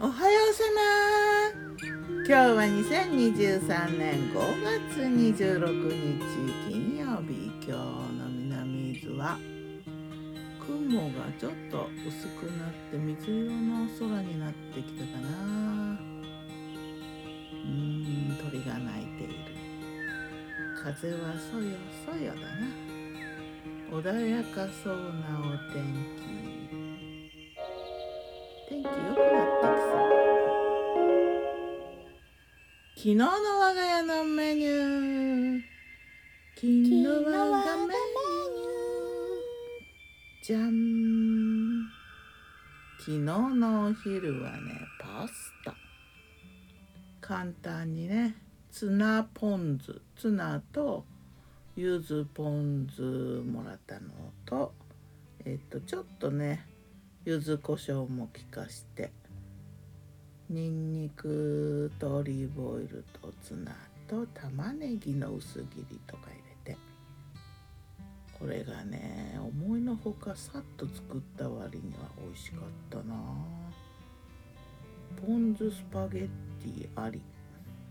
おはようさま今日は2023年5月26日金曜日。今日の南伊豆は雲がちょっと薄くなって水色の空になってきたかな。うーん鳥が鳴いている。風はそよそよだな。穏やかそうなお天気。天気良くなっ昨日の我が家のメニュー。昨日我がメニュー。じゃん。昨日のお昼はねパスタ。簡単にねツナポン酢。ツナと柚子ポン酢もらったのとえっとちょっとね柚子胡椒も効かして。にんにくとオリーブオイルとツナと玉ねぎの薄切りとか入れて。これがね思いのほかさっと作った割には美味しかったな。ポン酢スパゲッティあり。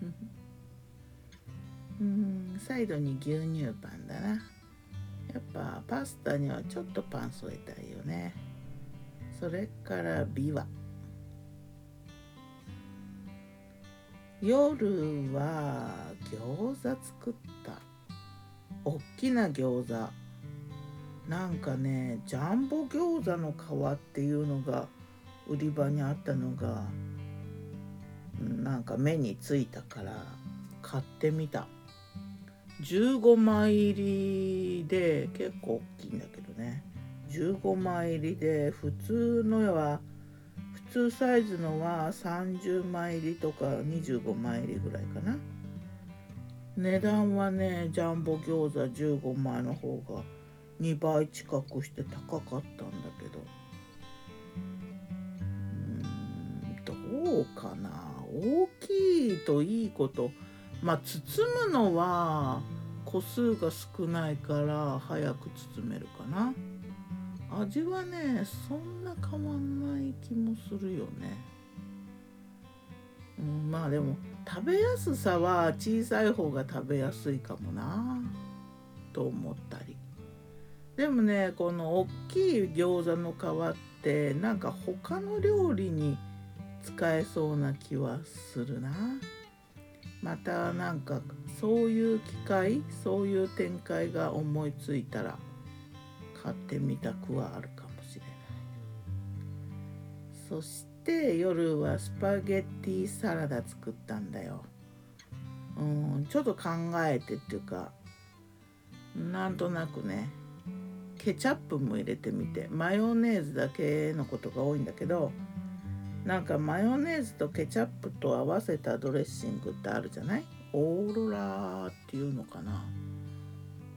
うんサイドに牛乳パンだな。やっぱパスタにはちょっとパン添えたいよね。それからビワ。夜は餃子作った。おっきな餃子。なんかねジャンボ餃子の皮っていうのが売り場にあったのがなんか目についたから買ってみた。15枚入りで結構大きいんだけどね。15枚入りで普通のは通サイズのは30枚入りとか25枚入りぐらいかな。値段はねジャンボ餃子15枚の方が2倍近くして高かったんだけど。うんどうかな。大きいといいこと。まあ包むのは個数が少ないから早く包めるかな。味はねそんな変わんない。気もするよね、うん、まあでも食べやすさは小さい方が食べやすいかもなと思ったり。でもねこの大きい餃子の皮ってなんか他の料理に使えそうな気はするな。またなんかそういう機会そういう展開が思いついたら買ってみたくはあるかそして夜はスパゲッティサラダ作ったんだよ。うんちょっと考えてっていうかなんとなくねケチャップも入れてみてマヨネーズだけのことが多いんだけどなんかマヨネーズとケチャップと合わせたドレッシングってあるじゃない？オーロラっていうのかな？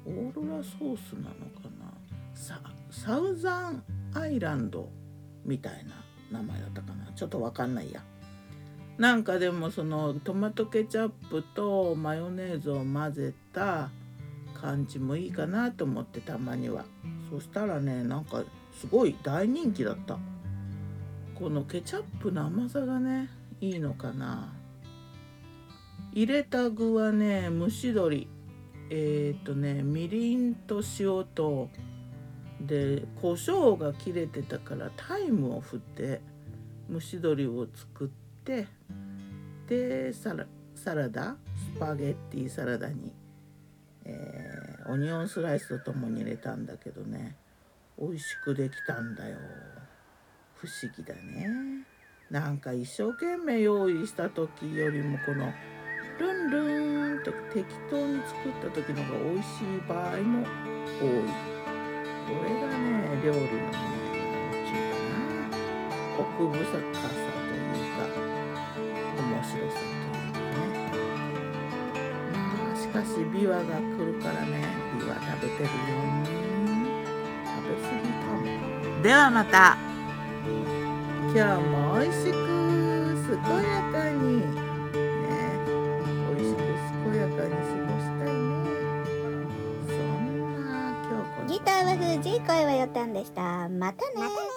オーロラソースなのかな？ササウザンアイランドみたいな。名前だったかな。ちょっとわかんないや。なんかでもそのトマトケチャップとマヨネーズを混ぜた感じもいいかなと思ってたまには。そしたらねなんかすごい大人気だった。このケチャップの甘さがねいいのかな。入れた具はね蒸し鶏。えっ、ー、とねみりんと塩とで胡椒が切れてたからタイムを振って蒸し鶏を作ってでサラサラダスパゲッティサラダに、えー、オニオンスライスとともに入れたんだけどね美味しくできたんだよ不思議だねなんか一生懸命用意した時よりもこのルンルンと適当に作った時の方が美味しい場合も多い。これがね料理のね何て言うかな奥深さというか面白さというかねまあしかしビワが来るからねビワ食べてるよ食べ過ぎかもではまた今日も美味しく健やかにギターは藤井声はよたんでした。またね